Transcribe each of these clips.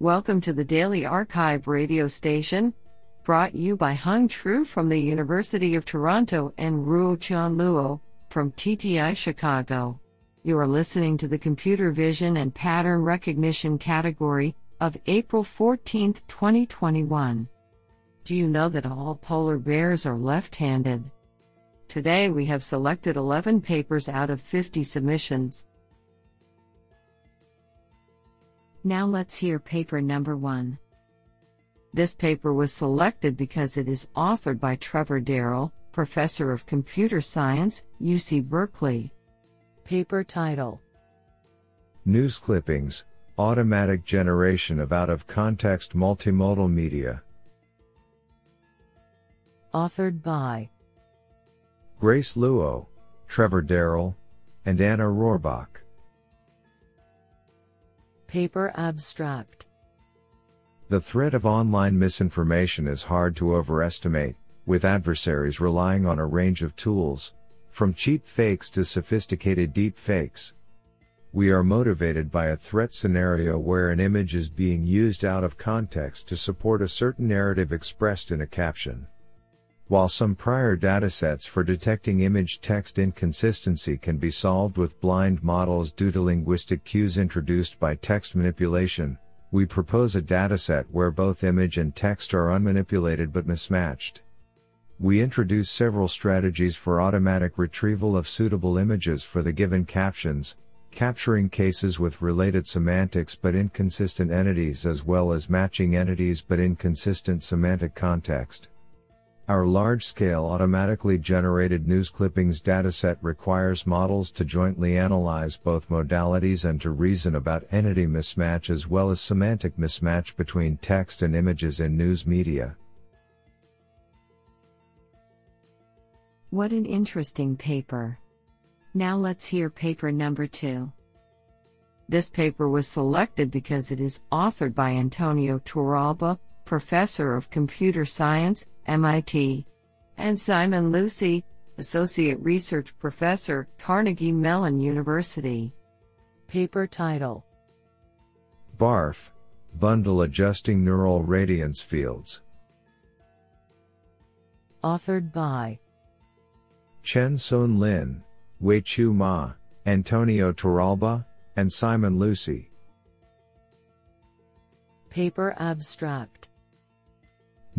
Welcome to the Daily arXiv radio station, brought you by Hung Tru from the University of Toronto and Ruotian Luo from TTI Chicago. You are listening to the Computer Vision and Pattern Recognition category of April 14, 2021. Do you know that all polar bears are left handed? Today we have selected 11 papers out of 50 submissions. Now let's hear paper number one. This paper was selected because it is authored by Trevor Darrell, Professor of Computer Science, UC Berkeley. Paper title News clippings Automatic generation of out of context multimodal media. Authored by Grace Luo, Trevor Darrell, and Anna Rohrbach. Paper Abstract The threat of online misinformation is hard to overestimate, with adversaries relying on a range of tools, from cheap fakes to sophisticated deep fakes. We are motivated by a threat scenario where an image is being used out of context to support a certain narrative expressed in a caption. While some prior datasets for detecting image text inconsistency can be solved with blind models due to linguistic cues introduced by text manipulation, we propose a dataset where both image and text are unmanipulated but mismatched. We introduce several strategies for automatic retrieval of suitable images for the given captions, capturing cases with related semantics but inconsistent entities as well as matching entities but inconsistent semantic context. Our large-scale automatically generated news clippings dataset requires models to jointly analyze both modalities and to reason about entity mismatch as well as semantic mismatch between text and images in news media. What an interesting paper. Now let's hear paper number two. This paper was selected because it is authored by Antonio Torralba, Professor of Computer Science, MIT, and Simon Lucey, Associate Research Professor, Carnegie Mellon University. Paper title BARF Bundle Adjusting Neural Radiance Fields. Authored by Chen-Hsuan Lin, Wei-Chiu Ma, Antonio Torralba, and Simon Lucey. Paper Abstract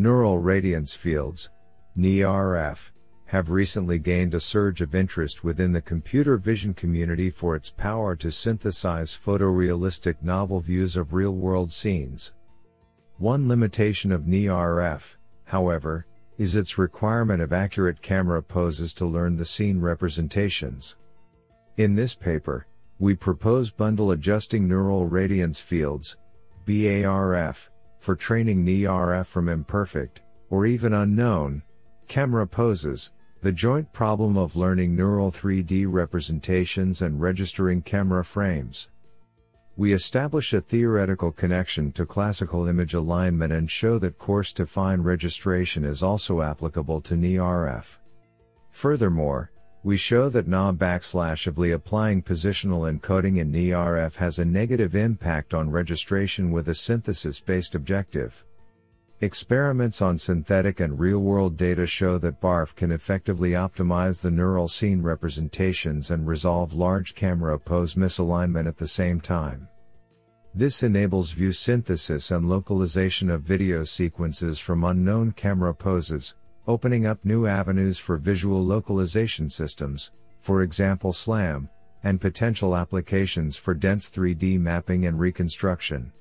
Neural radiance fields, NERF, have recently gained a surge of interest within the computer vision community for its power to synthesize photorealistic novel views of real world scenes. One limitation of NERF, however, is its requirement of accurate camera poses to learn the scene representations. In this paper, we propose bundle adjusting neural radiance fields, BARF, for training NERF from imperfect, or even unknown, camera poses, the joint problem of learning neural 3D representations and registering camera frames. We establish a theoretical connection to classical image alignment and show that fine registration is also applicable to NERF. Furthermore, we show that NA backslashively applying positional encoding in NERF has a negative impact on registration with a synthesis-based objective. Experiments on synthetic and real-world data show that BARF can effectively optimize the neural scene representations and resolve large camera pose misalignment at the same time. This enables view synthesis and localization of video sequences from unknown camera poses, opening up new avenues for visual localization systems, for example SLAM, and potential applications for dense 3D mapping and reconstruction.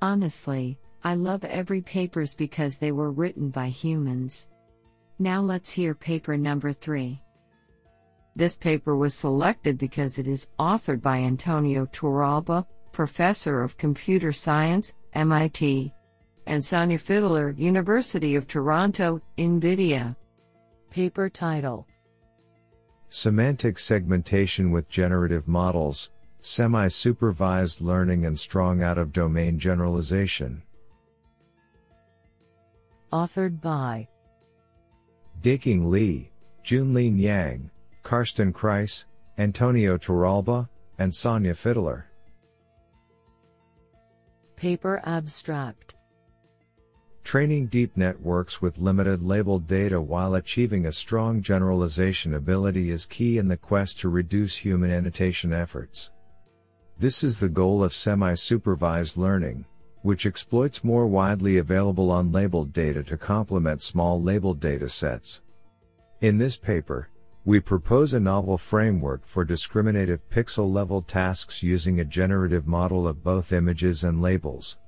Honestly, I love every papers because they were written by humans. Now let's hear paper number 3. This paper was selected because it is authored by Antonio Torralba, Professor of Computer Science, MIT, and Sanja Fidler, University of Toronto, NVIDIA. Paper title Semantic segmentation with generative models, semi supervised learning, and strong out of domain generalization. Authored by Daiqing Li, Junlin Yang, Karsten Kreis, Antonio Torralba, and Sanja Fidler. Paper Abstract Training deep networks with limited labeled data while achieving a strong generalization ability is key in the quest to reduce human annotation efforts. This is the goal of semi-supervised learning, which exploits more widely available unlabeled data to complement small labeled data sets. In this paper, we propose a novel framework for discriminative pixel level tasks using a generative model of both images and labels.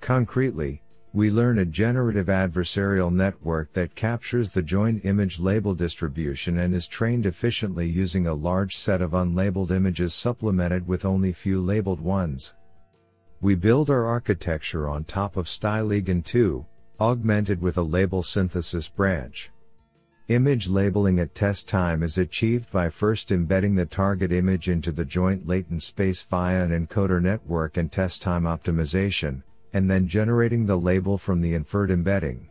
Concretely, we learn a generative adversarial network that captures the joint image label distribution and is trained efficiently using a large set of unlabeled images supplemented with only few labeled ones. We build our architecture on top of StyleGAN 2, augmented with a label synthesis branch. Image labeling at test time is achieved by first embedding the target image into the joint latent space via an encoder network and test time optimization, and then generating the label from the inferred embedding.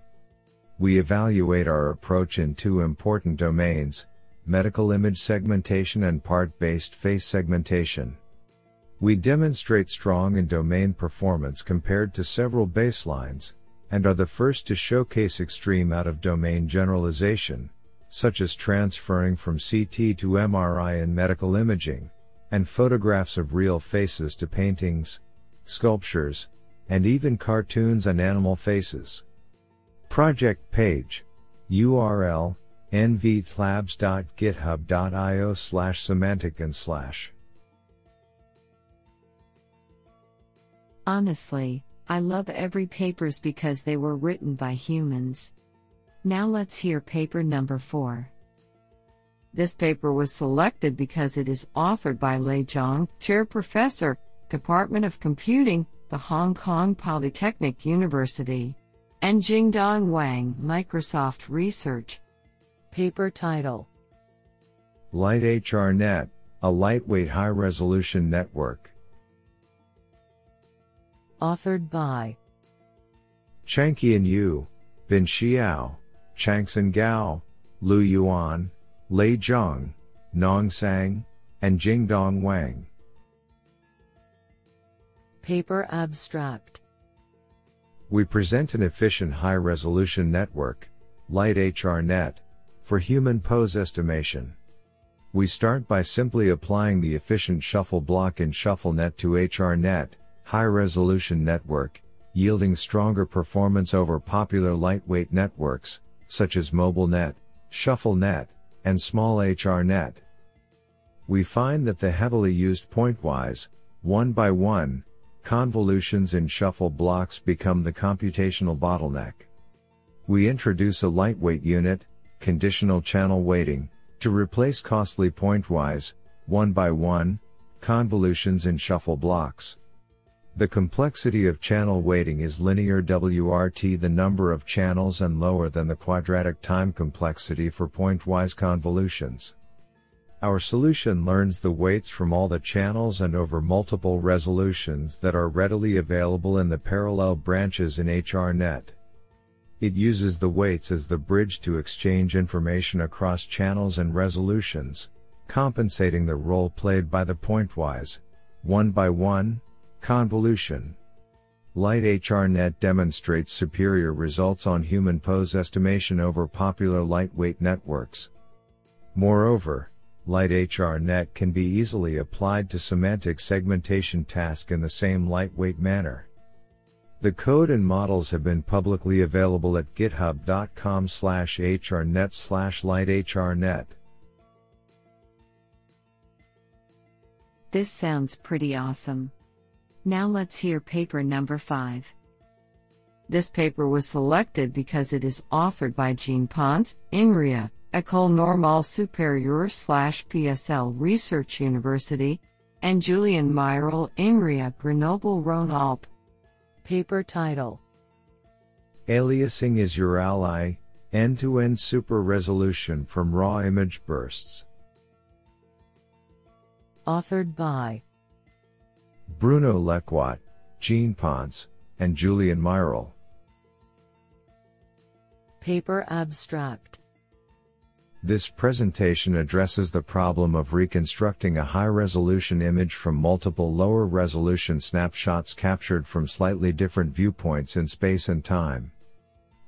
We evaluate our approach in two important domains, medical image segmentation and part-based face segmentation. We demonstrate strong in domain performance compared to several baselines, and are the first to showcase extreme out-of-domain generalization, such as transferring from CT to MRI in medical imaging, and photographs of real faces to paintings, sculptures, and even cartoons and animal faces. Project page URL nvlabs.github.io slash semanticGAN slash. Honestly, I love every papers because they were written by humans. Now let's hear paper number 4. This paper was selected because it is authored by Lei Zhang, Chair Professor, Department of Computing, the Hong Kong Polytechnic University, and Jingdong Wang, Microsoft Research. Paper title Light LiteHRNet, a lightweight high resolution network. Authored by Changqian Yu, Bin Xiao, Changxin Gao, Lu Yuan, Lei Zhang, Nong Sang, and Jingdong Wang. Paper Abstract We present an efficient high-resolution network, Lite HRNet, for human pose estimation. We start by simply applying the efficient shuffle block in ShuffleNet to HRNet, high-resolution network, yielding stronger performance over popular lightweight networks, such as MobileNet, ShuffleNet, and small HRNet. We find that the heavily used pointwise, one by one, convolutions in shuffle blocks become the computational bottleneck. We introduce a lightweight unit, conditional channel weighting, to replace costly pointwise, one by one, convolutions in shuffle blocks. The complexity of channel weighting is linear WRT the number of channels and lower than the quadratic time complexity for pointwise convolutions. Our solution learns the weights from all the channels and over multiple resolutions that are readily available in the parallel branches in HRNet. It uses the weights as the bridge to exchange information across channels and resolutions, compensating the role played by the pointwise, one by one, convolution. Lite HRNet demonstrates superior results on human pose estimation over popular lightweight networks. Moreover, LiteHRNet can be easily applied to semantic segmentation task in the same lightweight manner. The code and models have been publicly available at github.com slash hrnet slash litehrnet. This sounds pretty awesome. Now let's hear paper number 5. This paper was selected because it is authored by Jean Ponce, INRIA, École Normale Supérieure slash PSL Research University, and Julien Mairal INRIA Grenoble Rhône Alpes. Paper title Aliasing is your ally, end-to-end super resolution from raw image bursts. Authored by Bruno Lecouat, Jean Ponce, and Julien Mairal. Paper Abstract This presentation addresses the problem of reconstructing a high-resolution image from multiple lower-resolution snapshots captured from slightly different viewpoints in space and time.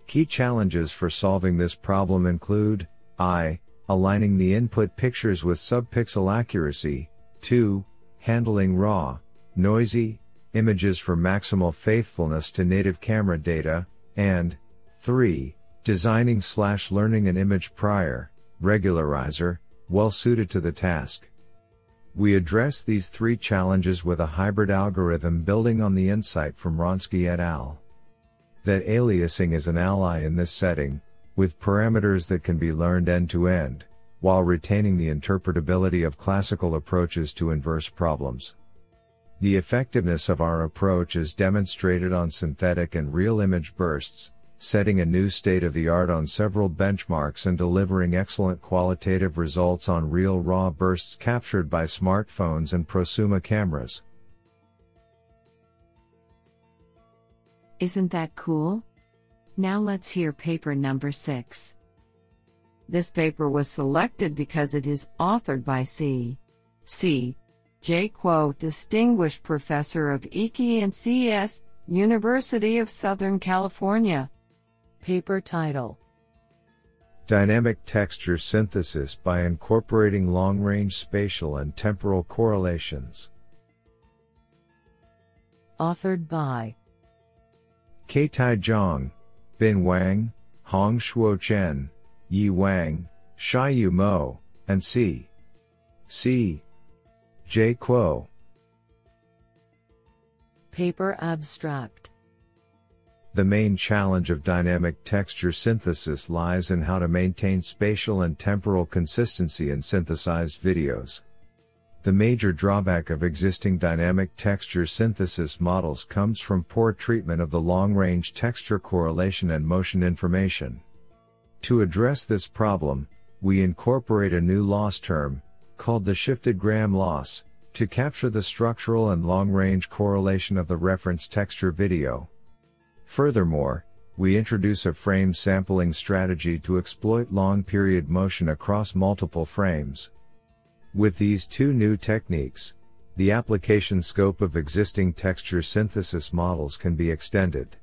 Key challenges for solving this problem include I. Aligning the input pictures with subpixel accuracy, 2. Handling raw, noisy, images for maximal faithfulness to native camera data, and 3. Designing slash learning an image prior, regularizer, well suited to the task. We address these three challenges with a hybrid algorithm building on the insight from Wronski et al. That aliasing is an ally in this setting, with parameters that can be learned end to end, while retaining the interpretability of classical approaches to inverse problems. The effectiveness of our approach is demonstrated on synthetic and real image bursts, setting a new state of the art on several benchmarks and delivering excellent qualitative results on real raw bursts captured by smartphones and prosumer cameras. Isn't that cool? Now let's hear paper number 6. This paper was selected because it is authored by C. C. J. Kuo, Distinguished Professor of EKI and CS, University of Southern California. Paper title Dynamic texture synthesis by incorporating long range spatial and temporal correlations. Authored by Kaitai Zhang, Bin Wang, Hong Shuo Chen, Yi Wang, Xiaoyu Mo, and C. C. J. Kuo. Paper abstract The main challenge of dynamic texture synthesis lies in how to maintain spatial and temporal consistency in synthesized videos. The major drawback of existing dynamic texture synthesis models comes from poor treatment of the long-range texture correlation and motion information. To address this problem, we incorporate a new loss term, called the shifted gram loss, to capture the structural and long-range correlation of the reference texture video. Furthermore, we introduce a frame sampling strategy to exploit long period motion across multiple frames. With these two new techniques, the application scope of existing texture synthesis models can be extended.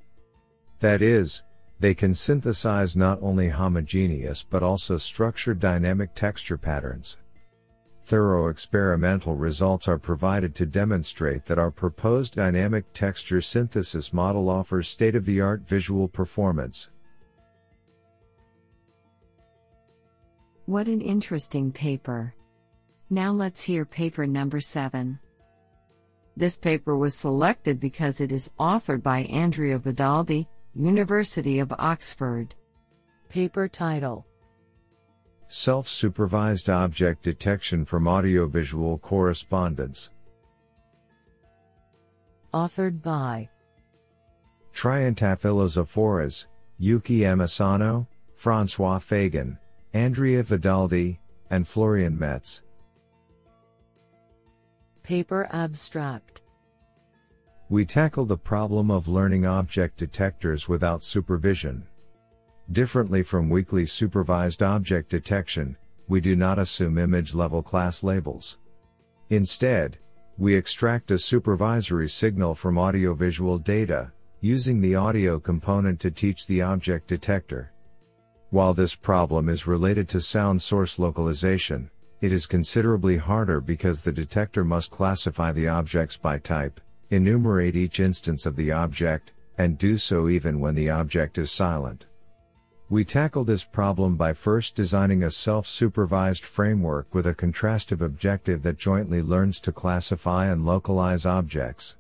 That is, they can synthesize not only homogeneous but also structured dynamic texture patterns. Thorough experimental results are provided to demonstrate that our proposed dynamic texture synthesis model offers state-of-the-art visual performance. What an interesting paper. Now let's hear paper number 7. This paper was selected because it is authored by Andrea Vedaldi, University of Oxford. Paper title Self-supervised object detection from audiovisual correspondence. Authored by Triantafyllos Afouras, Yuki M. Asano, Francois Fagan, Andrea Vedaldi, and Florian Metze. Paper abstract We tackle the problem of learning object detectors without supervision. Differently from weakly supervised object detection, we do not assume image level class labels. Instead, we extract a supervisory signal from audiovisual data, using the audio component to teach the object detector. While this problem is related to sound source localization, it is considerably harder because the detector must classify the objects by type, enumerate each instance of the object, and do so even when the object is silent. We tackle this problem by first designing a self-supervised framework with a contrastive objective that jointly learns to classify and localize objects.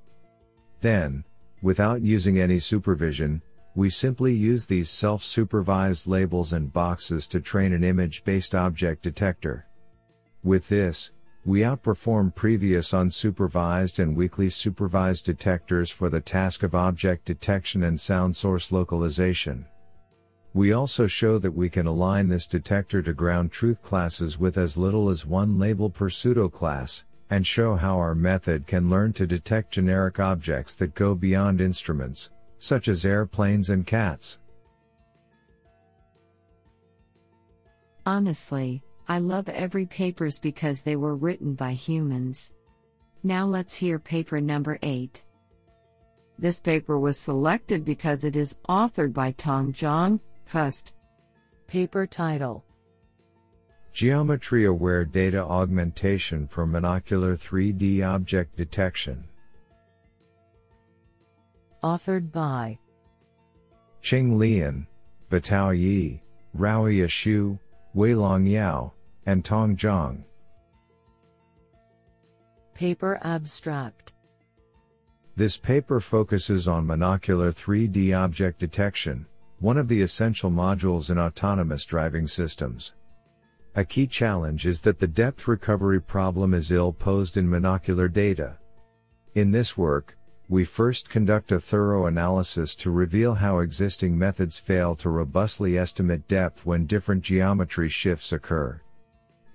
Then, without using any supervision, we simply use these self-supervised labels and boxes to train an image-based object detector. With this, we outperform previous unsupervised and weakly supervised detectors for the task of object detection and sound source localization. We also show that we can align this detector to ground truth classes with as little as one label per pseudoclass, and show how our method can learn to detect generic objects that go beyond instruments, such as airplanes and cats. Honestly, I love every papers because they were written by humans. Now let's hear paper number 8. This paper was selected because it is authored by Tong Zhang, Cust. Paper title Geometry Aware Data Augmentation for Monocular 3D Object Detection. Authored by Qing Lian, Batao Yi, Raoya Xu, Weilong Yao, and Tong Zhang. Paper abstract This paper focuses on monocular 3D object detection, one of the essential modules in autonomous driving systems. A key challenge is that the depth recovery problem is ill posed in monocular data. In this work, we first conduct a thorough analysis to reveal how existing methods fail to robustly estimate depth when different geometry shifts occur.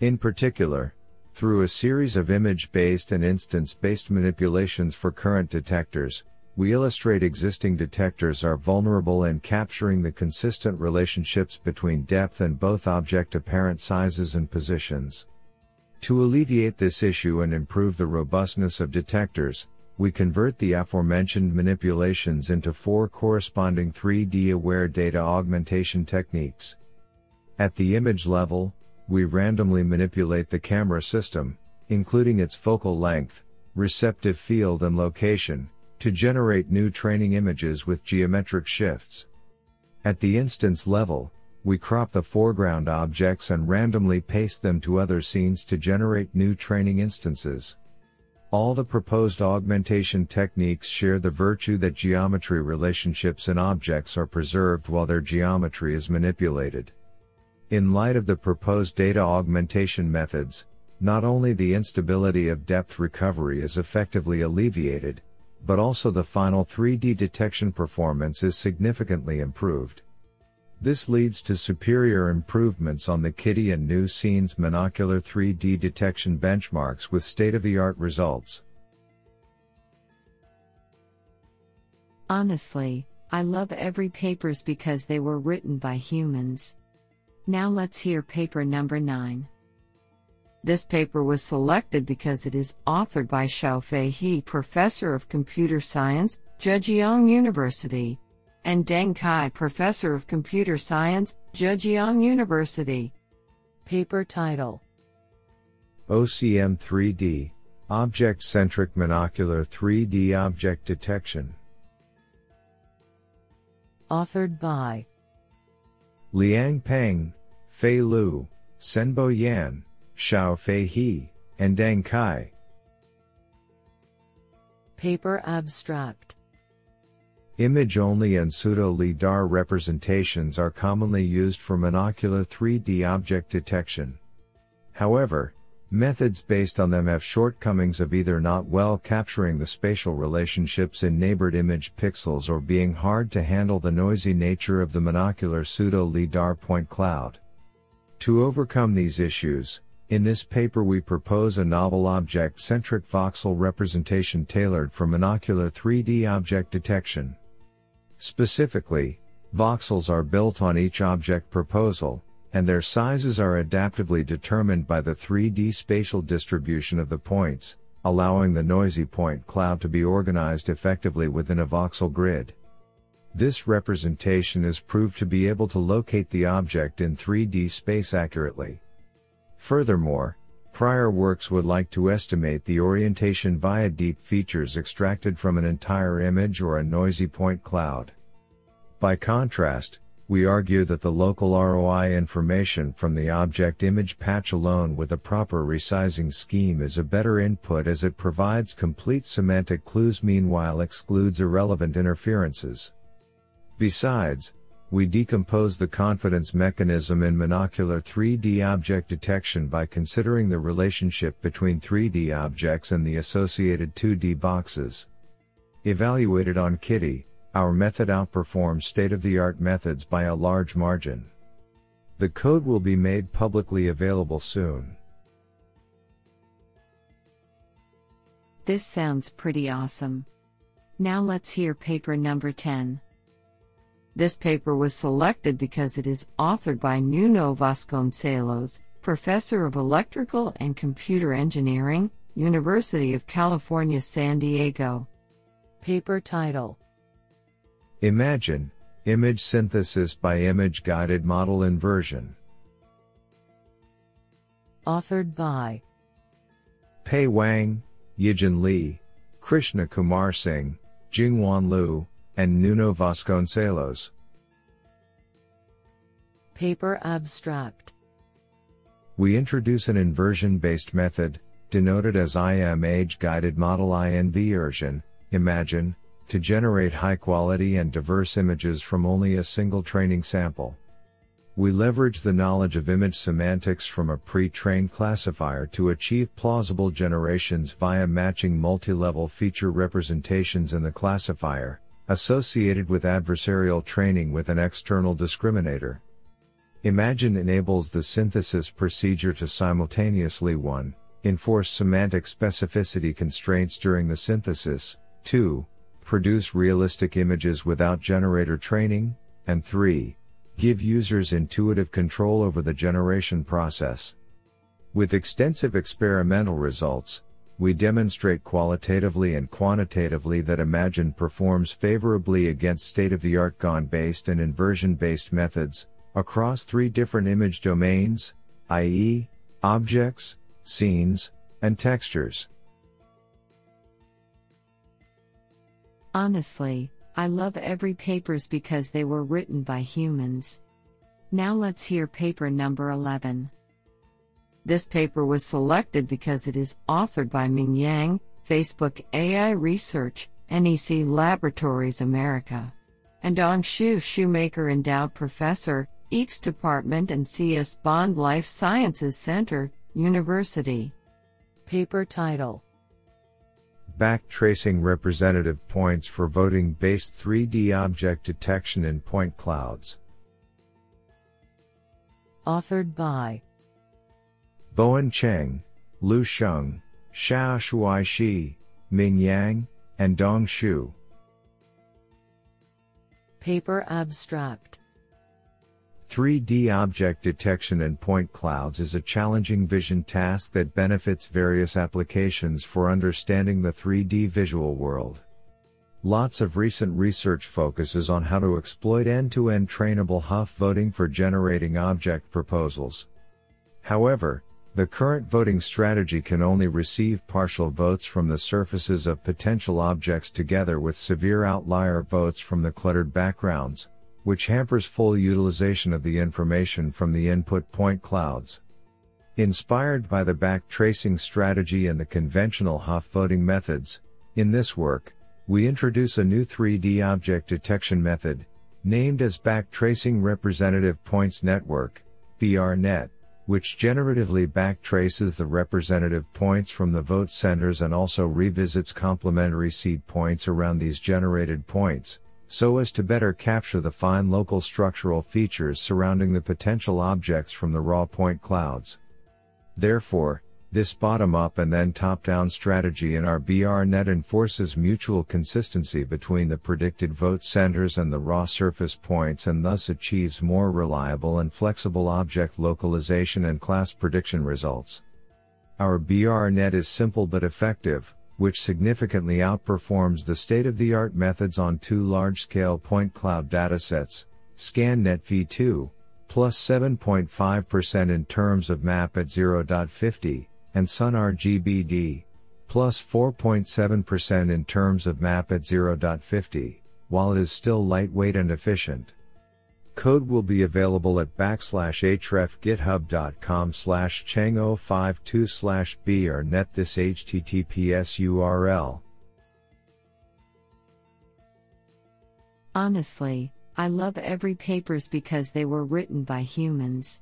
In particular, through a series of image-based and instance-based manipulations for current detectors, we illustrate existing detectors are vulnerable in capturing the consistent relationships between depth and both object apparent sizes and positions. To alleviate this issue and improve the robustness of detectors, we convert the aforementioned manipulations into four corresponding 3D aware data augmentation techniques. At the image level, we randomly manipulate the camera system, including its focal length, receptive field and location, to generate new training images with geometric shifts. At the instance level, we crop the foreground objects and randomly paste them to other scenes to generate new training instances. All the proposed augmentation techniques share the virtue that geometry relationships in objects are preserved while their geometry is manipulated. In light of the proposed data augmentation methods, not only the instability of depth recovery is effectively alleviated, but also the final 3D detection performance is significantly improved. This leads to superior improvements on the KITTI and nuScenes monocular 3D detection benchmarks with state-of-the-art results. Honestly, I love every papers because they were written by humans. Now let's hear paper number 9. This paper was selected because it is authored by Xiaofei He, Professor of Computer Science, Zhejiang University, and Deng Cai, Professor of Computer Science, Zhejiang University. Paper title OCM 3D Object Centric Monocular 3D Object Detection. Authored by Liang Peng, Fei Lu, Senbo Yan, Xiaofei He, and Deng Cai. Paper abstract Image-only and pseudo-LiDAR representations are commonly used for monocular 3D object detection. However, methods based on them have shortcomings of either not well capturing the spatial relationships in neighbored image pixels or being hard to handle the noisy nature of the monocular pseudo-LiDAR point cloud. To overcome these issues, in this paper we propose a novel object-centric voxel representation tailored for monocular 3D object detection. Specifically, voxels are built on each object proposal, and their sizes are adaptively determined by the 3D spatial distribution of the points, allowing the noisy point cloud to be organized effectively within a voxel grid. This representation is proved to be able to locate the object in 3D space accurately. Furthermore, prior works would like to estimate the orientation via deep features extracted from an entire image or a noisy point cloud. By contrast, we argue that the local ROI information from the object image patch alone with a proper resizing scheme is a better input as it provides complete semantic clues meanwhile excludes irrelevant interferences. Besides, we decompose the confidence mechanism in monocular 3D object detection by considering the relationship between 3D objects and the associated 2D boxes. Evaluated on KITTI, our method outperforms state-of-the-art methods by a large margin. The code will be made publicly available soon. This sounds pretty awesome. Now let's hear paper number 10. This paper was selected because it is authored by Nuno Vasconcelos, Professor of Electrical and Computer Engineering, University of California, San Diego. Paper title Imagine Image Synthesis by Image Guided Model Inversion. Authored by Pei Wang, Yijun Li, Krishna Kumar Singh, Jingwan Lu, and Nuno Vasconcelos. Paper Abstract We introduce an inversion based method, denoted as IM Age Guided Model INV Imagine, to generate high quality and diverse images from only a single training sample. We leverage the knowledge of image semantics from a pre-trained classifier to achieve plausible generations via matching multi-level feature representations in the classifier, associated with adversarial training with an external discriminator. Imagine enables the synthesis procedure to simultaneously 1. Enforce semantic specificity constraints during the synthesis, 2 produce realistic images without generator training, and 3. Give users intuitive control over the generation process. With extensive experimental results, we demonstrate qualitatively and quantitatively that Imagine performs favorably against state of the art GAN based and inversion based methods, across three different image domains, i.e., objects, scenes, and textures. Honestly, I love every papers because they were written by humans. Now let's hear paper number 11. This paper was selected because it is authored by Ming Yang, Facebook AI Research, NEC Laboratories America, and Dong Xu Shoemaker Endowed Professor, EECS Department and CS Bond Life Sciences Center, University. Paper title Backtracing representative points for voting based 3D object detection in point clouds. Authored by Bowen Cheng, Lu Sheng, Xiao Shuai Shi, Ming Yang, and Dong Xu. Paper Abstract 3D object detection in point clouds is a challenging vision task that benefits various applications for understanding the 3D visual world. Lots of recent research focuses on how to exploit end-to-end trainable Hough voting for generating object proposals. However, the current voting strategy can only receive partial votes from the surfaces of potential objects together with severe outlier votes from the cluttered backgrounds, which hampers full utilization of the information from the input point clouds. Inspired by the back tracing strategy and the conventional Hough voting methods, in this work, we introduce a new 3D object detection method, named as Back Tracing Representative Points Network, BRNet, which generatively backtraces the representative points from the vote centers and also revisits complementary seed points around these generated points, so as to better capture the fine local structural features surrounding the potential objects from the raw point clouds. Therefore, this bottom-up and then top-down strategy in our BRNet enforces mutual consistency between the predicted vote centers and the raw surface points and thus achieves more reliable and flexible object localization and class prediction results. Our BRNet is simple but effective, which significantly outperforms the state-of-the-art methods on two large-scale point cloud datasets, ScanNet v2, plus 7.5% in terms of map at 0.50, and SunRGBD, plus 4.7% in terms of map at 0.50, while it is still lightweight and efficient. Code will be available at backslash hrefgithub.com slash cheng052 slash b or net this https URL. Honestly, I love every papers because they were written by humans.